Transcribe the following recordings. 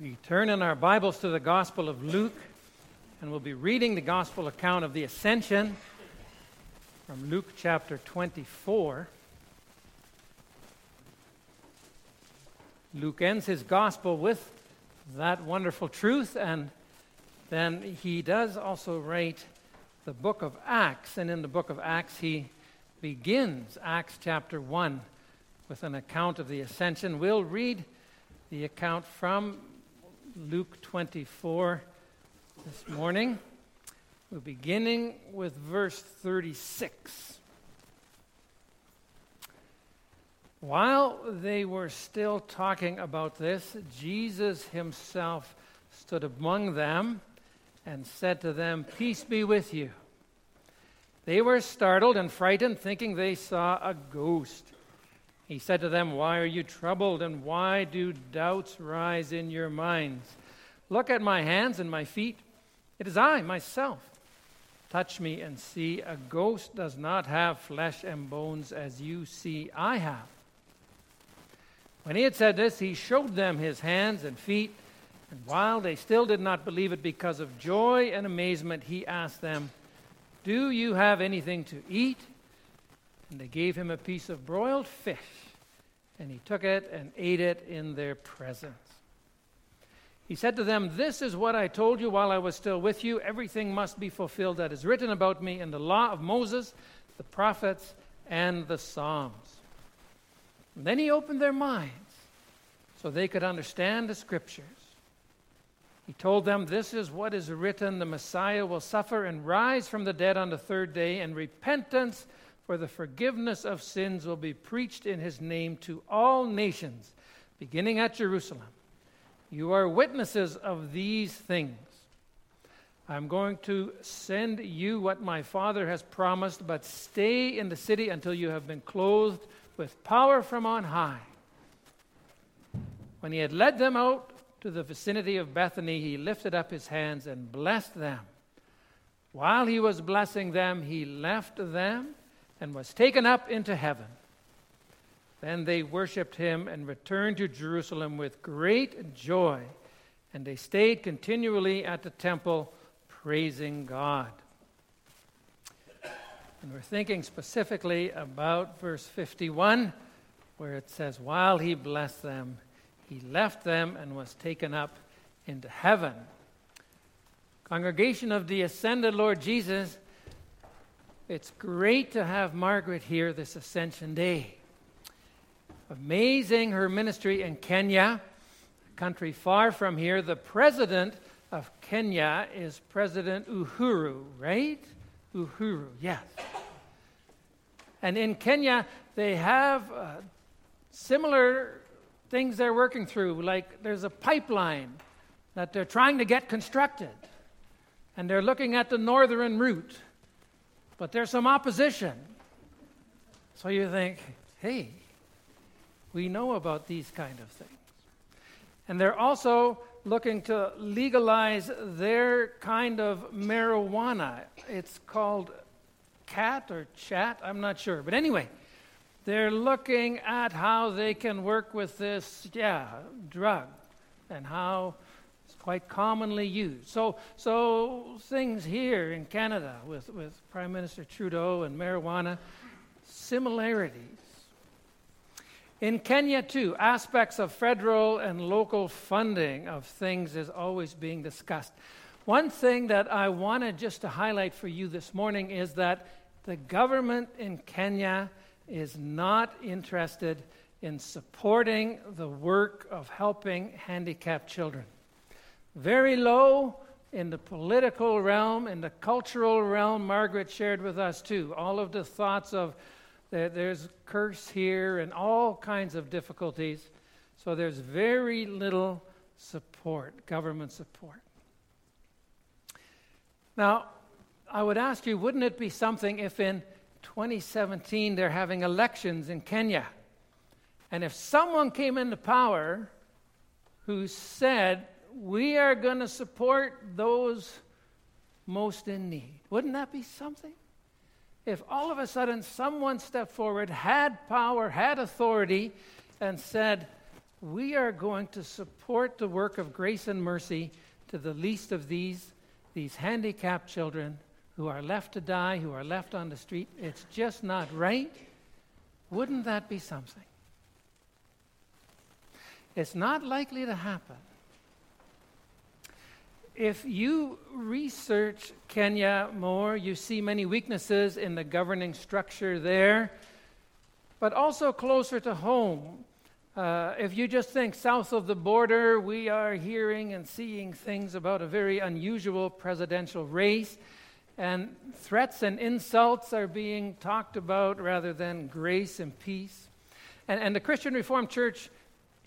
We turn in our Bibles to the Gospel of Luke, and we'll be reading the Gospel account of the Ascension from Luke chapter 24. Luke ends his Gospel with that wonderful truth, and then he does also write the book of Acts, and in the book of Acts, he begins Acts chapter 1 with an account of the ascension. We'll read the account from Luke 24 this morning. We're beginning with verse 36. While they were still talking about this, Jesus himself stood among them and said to them, Peace be with you. They were startled and frightened, thinking they saw a ghost. He said to them, Why are you troubled, and why do doubts rise in your minds? Look at my hands and my feet. It is I, myself. Touch me and see. A ghost does not have flesh and bones as you see I have. When he had said this, he showed them his hands and feet. And while they still did not believe it because of joy and amazement, he asked them, Do you have anything to eat? And they gave him a piece of broiled fish, and he took it and ate it in their presence. He said to them, This is what I told you while I was still with you. Everything must be fulfilled that is written about me in the law of Moses, the prophets, and the Psalms. And then he opened their minds so they could understand the scriptures. He told them, This is what is written the Messiah will suffer and rise from the dead on the third day, and repentance for the forgiveness of sins will be preached in his name to all nations, beginning at Jerusalem. You are witnesses of these things. I'm going to send you what my Father has promised, but stay in the city until you have been clothed with power from on high. When he had led them out to the vicinity of Bethany, he lifted up his hands and blessed them. While he was blessing them, he left them and was taken up into heaven. Then they worshiped him and returned to Jerusalem with great joy, and they stayed continually at the temple praising God. And we're thinking specifically about verse 51, where it says, While he blessed them, he left them and was taken up into heaven. Congregation of the ascended Lord Jesus, it's great to have Margaret here this Ascension Day. Amazing her ministry in Kenya, a country far from here. The president of Kenya is President Uhuru, right? Uhuru, yes. And in Kenya, they have uh, similar things they're working through, like there's a pipeline that they're trying to get constructed. And they're looking at the northern route but there's some opposition. So you think, hey, we know about these kind of things. And they're also looking to legalize their kind of marijuana. It's called cat or chat, I'm not sure. But anyway, they're looking at how they can work with this, yeah, drug and how quite commonly used. So, so things here in Canada with, with Prime Minister Trudeau and marijuana, similarities. In Kenya, too, aspects of federal and local funding of things is always being discussed. One thing that I wanted just to highlight for you this morning is that the government in Kenya is not interested in supporting the work of helping handicapped children very low in the political realm, in the cultural realm. Margaret shared with us too all of the thoughts of there's curse here and all kinds of difficulties. So there's very little support, government support. Now, I would ask you, wouldn't it be something if in 2017 they're having elections in Kenya? And if someone came into power who said, we are going to support those most in need. Wouldn't that be something? If all of a sudden someone stepped forward, had power, had authority, and said, we are going to support the work of grace and mercy to the least of these, these handicapped children who are left to die, who are left on the street. It's just not right. Wouldn't that be something? It's not likely to happen. If you research Kenya more, you see many weaknesses in the governing structure there, but also closer to home. Uh, if you just think south of the border, we are hearing and seeing things about a very unusual presidential race, and threats and insults are being talked about rather than grace and peace. And, and the Christian Reformed Church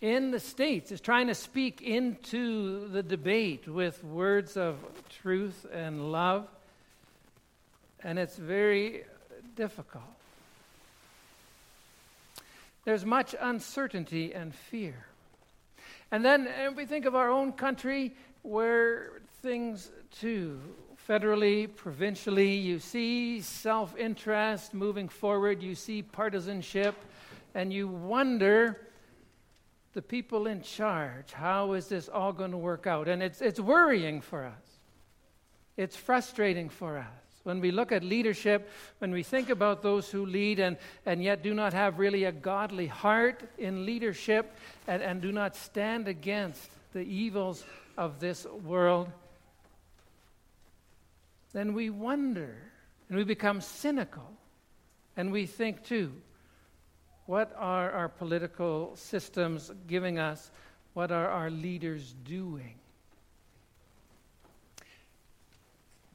in the States is trying to speak into the debate with words of truth and love, and it's very difficult. There's much uncertainty and fear. And then if we think of our own country, where things too, federally, provincially, you see self interest moving forward, you see partisanship, and you wonder the people in charge, how is this all going to work out? And it's, it's worrying for us, it's frustrating for us. When we look at leadership, when we think about those who lead and, and yet do not have really a godly heart in leadership and, and do not stand against the evils of this world, then we wonder and we become cynical. And we think, too, what are our political systems giving us? What are our leaders doing?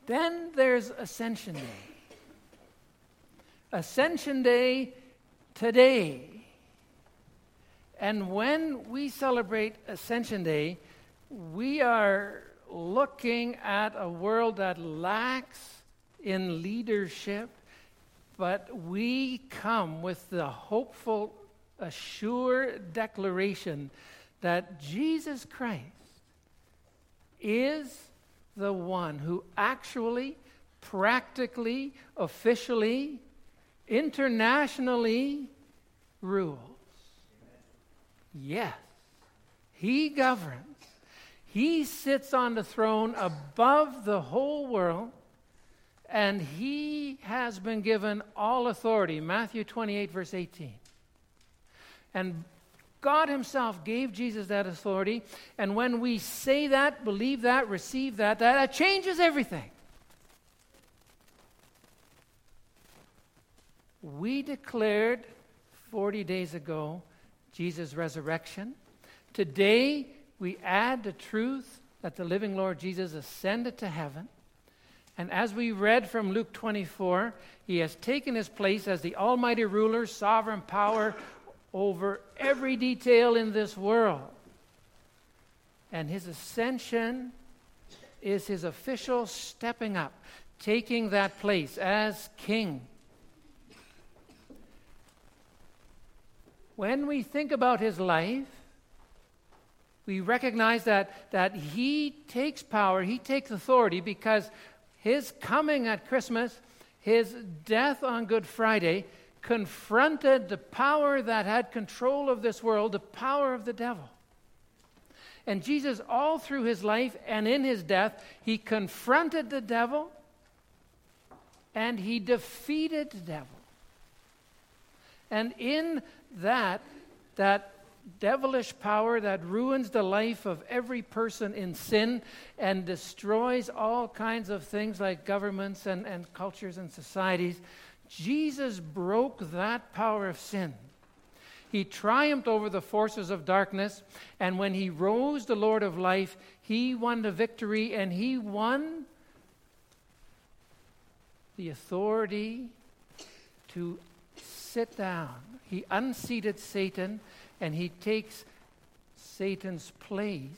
Then there's Ascension Day. Ascension Day today. And when we celebrate Ascension Day, we are looking at a world that lacks in leadership, but we come with the hopeful, assured declaration that Jesus Christ is the one who actually, practically, officially, internationally rules. Yes, he governs. He sits on the throne above the whole world, and he has been given all authority. Matthew 28, verse 18. And God Himself gave Jesus that authority. And when we say that, believe that, receive that, that, that changes everything. We declared 40 days ago Jesus' resurrection. Today, we add the truth that the living Lord Jesus ascended to heaven. And as we read from Luke 24, he has taken his place as the almighty ruler, sovereign power over every detail in this world. And his ascension is his official stepping up, taking that place as king. When we think about his life, we recognize that, that he takes power, he takes authority because his coming at Christmas, his death on Good Friday, confronted the power that had control of this world, the power of the devil. And Jesus, all through his life and in his death, he confronted the devil and he defeated the devil. And in that, that devilish power that ruins the life of every person in sin and destroys all kinds of things like governments and, and cultures and societies, Jesus broke that power of sin. He triumphed over the forces of darkness, and when he rose, the Lord of life, he won the victory and he won the authority to sit down. He unseated Satan and he takes Satan's place.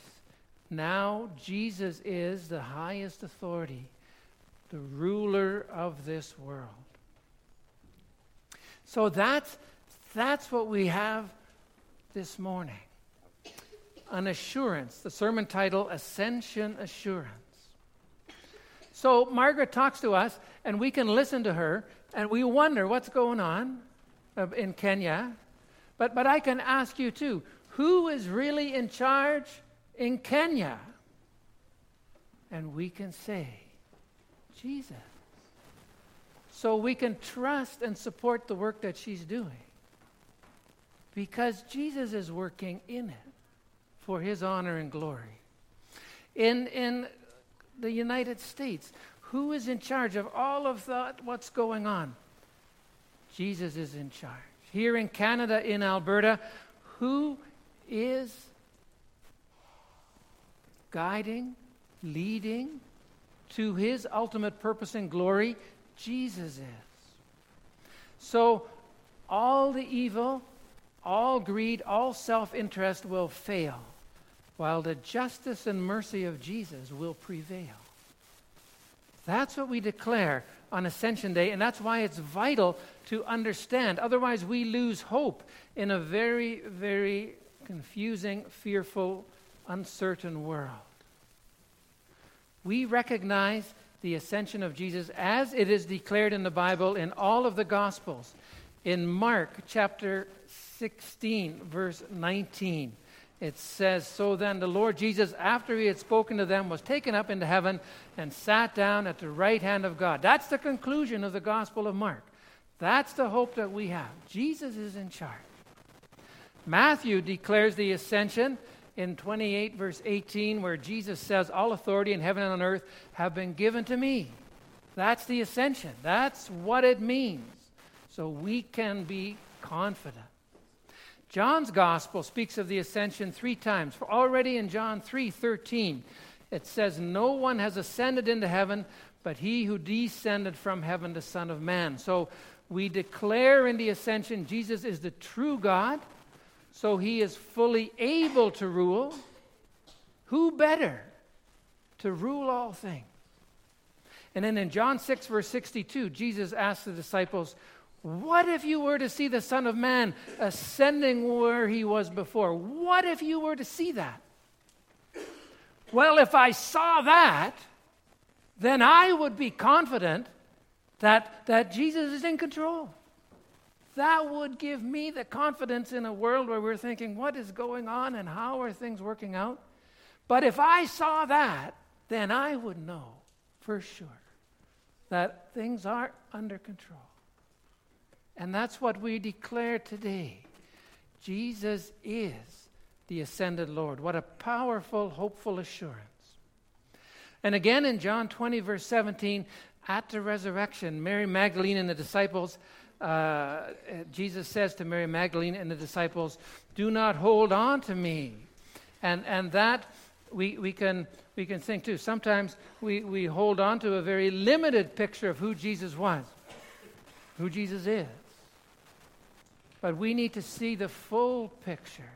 Now Jesus is the highest authority, the ruler of this world. So that's, that's what we have this morning an assurance. The sermon title, Ascension Assurance. So Margaret talks to us, and we can listen to her, and we wonder what's going on uh, in Kenya. But, but I can ask you too who is really in charge in Kenya? And we can say, Jesus. So we can trust and support the work that she's doing because Jesus is working in it for his honor and glory. In, in the United States, who is in charge of all of that, what's going on? Jesus is in charge. Here in Canada, in Alberta, who is guiding, leading to his ultimate purpose and glory? Jesus is. So, all the evil, all greed, all self interest will fail, while the justice and mercy of Jesus will prevail. That's what we declare on Ascension Day, and that's why it's vital to understand. Otherwise, we lose hope in a very, very confusing, fearful, uncertain world. We recognize the ascension of Jesus as it is declared in the Bible in all of the Gospels. In Mark chapter 16, verse 19 it says, So then the Lord Jesus, after he had spoken to them, was taken up into heaven and sat down at the right hand of God. That's the conclusion of the Gospel of Mark. That's the hope that we have. Jesus is in charge. Matthew declares the ascension in 28, verse 18, where Jesus says, All authority in heaven and on earth have been given to me. That's the ascension. That's what it means. So we can be confident. John's gospel speaks of the ascension three times. For already in John 3:13, it says, "No one has ascended into heaven but he who descended from heaven, the Son of Man." So we declare in the ascension Jesus is the true God, so he is fully able to rule. Who better to rule all things? And then in John 6, verse 62, Jesus asked the disciples, what if you were to see the Son of Man ascending where he was before? What if you were to see that? Well, if I saw that, then I would be confident that, that Jesus is in control. That would give me the confidence in a world where we're thinking, what is going on and how are things working out? But if I saw that, then I would know for sure that things are under control. And that's what we declare today. Jesus is the ascended Lord. What a powerful, hopeful assurance. And again in John 20, verse 17, at the resurrection, Mary Magdalene and the disciples, uh, Jesus says to Mary Magdalene and the disciples, Do not hold on to me. And, and that we, we, can, we can think too. Sometimes we, we hold on to a very limited picture of who Jesus was, who Jesus is. But we need to see the full picture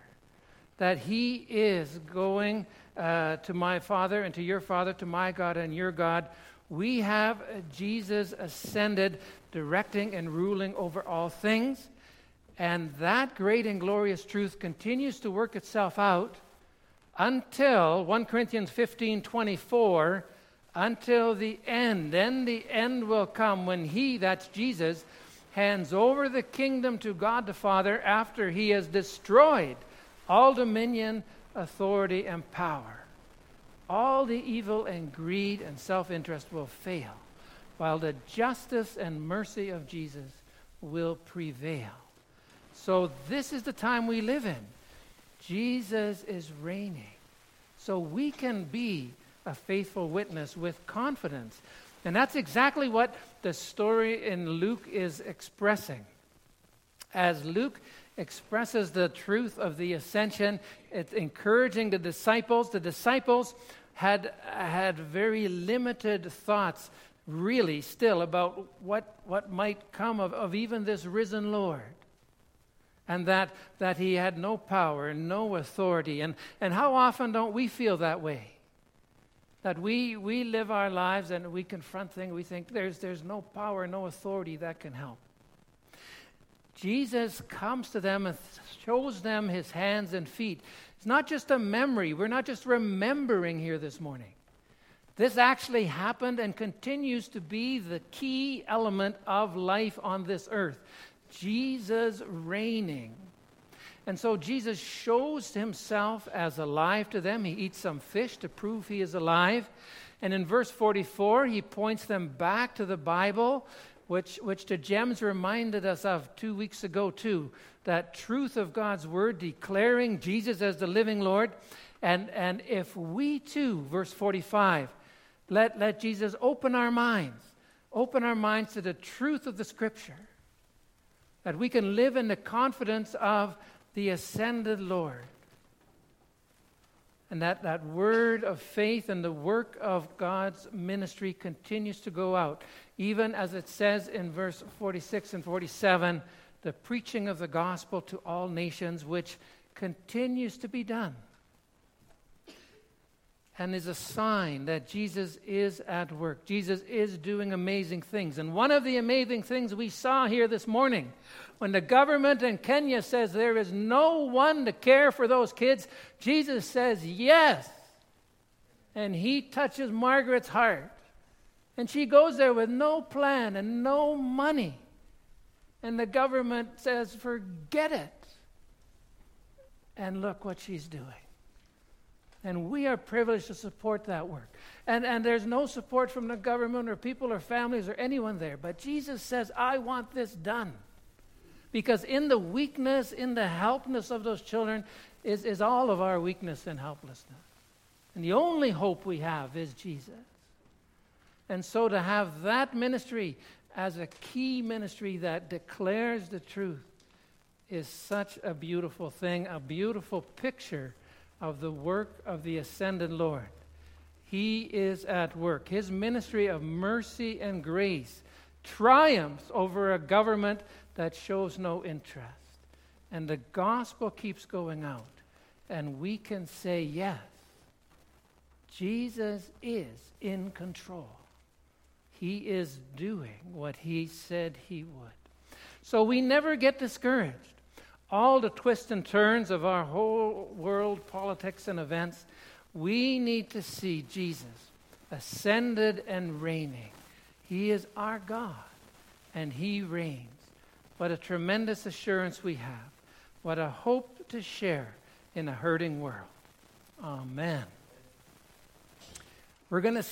that He is going uh, to my Father and to your Father, to my God and your God. We have Jesus ascended, directing and ruling over all things. And that great and glorious truth continues to work itself out until 1 Corinthians 15 24, until the end. Then the end will come when He, that's Jesus, hands over the kingdom to God the Father after he has destroyed all dominion, authority, and power. All the evil and greed and self interest will fail, while the justice and mercy of Jesus will prevail. So, this is the time we live in. Jesus is reigning. So, we can be a faithful witness with confidence and that's exactly what the story in Luke is expressing. As Luke expresses the truth of the ascension, it's encouraging the disciples. The disciples had, had very limited thoughts, really, still, about what, what might come of, of even this risen Lord. And that, that he had no power and no authority. And, and how often don't we feel that way? That we, we live our lives and we confront things, we think there's, there's no power, no authority that can help. Jesus comes to them and shows them his hands and feet. It's not just a memory. We're not just remembering here this morning. This actually happened and continues to be the key element of life on this earth. Jesus reigning. And so Jesus shows himself as alive to them. He eats some fish to prove he is alive. And in verse 44, he points them back to the Bible, which, which the GEMS reminded us of two weeks ago, too. That truth of God's word, declaring Jesus as the living Lord. And, and if we too, verse 45, let, let Jesus open our minds, open our minds to the truth of the scripture, that we can live in the confidence of the ascended Lord. And that, that word of faith and the work of God's ministry continues to go out. Even as it says in verse 46 and 47, the preaching of the gospel to all nations, which continues to be done and is a sign that Jesus is at work. Jesus is doing amazing things. And one of the amazing things we saw here this morning, when the government in Kenya says there is no one to care for those kids, Jesus says yes. And he touches Margaret's heart. And she goes there with no plan and no money. And the government says, forget it. And look what she's doing. And we are privileged to support that work. And, and there's no support from the government or people or families or anyone there. But Jesus says, I want this done. Because in the weakness, in the helplessness of those children, is, is all of our weakness and helplessness. And the only hope we have is Jesus. And so to have that ministry as a key ministry that declares the truth is such a beautiful thing, a beautiful picture of the work of the ascended Lord. He is at work. His ministry of mercy and grace triumphs over a government that shows no interest. And the gospel keeps going out. And we can say, yes, Jesus is in control. He is doing what he said he would. So we never get discouraged all the twists and turns of our whole world politics and events, we need to see Jesus ascended and reigning. He is our God, and He reigns. What a tremendous assurance we have. What a hope to share in a hurting world. Amen. We're going to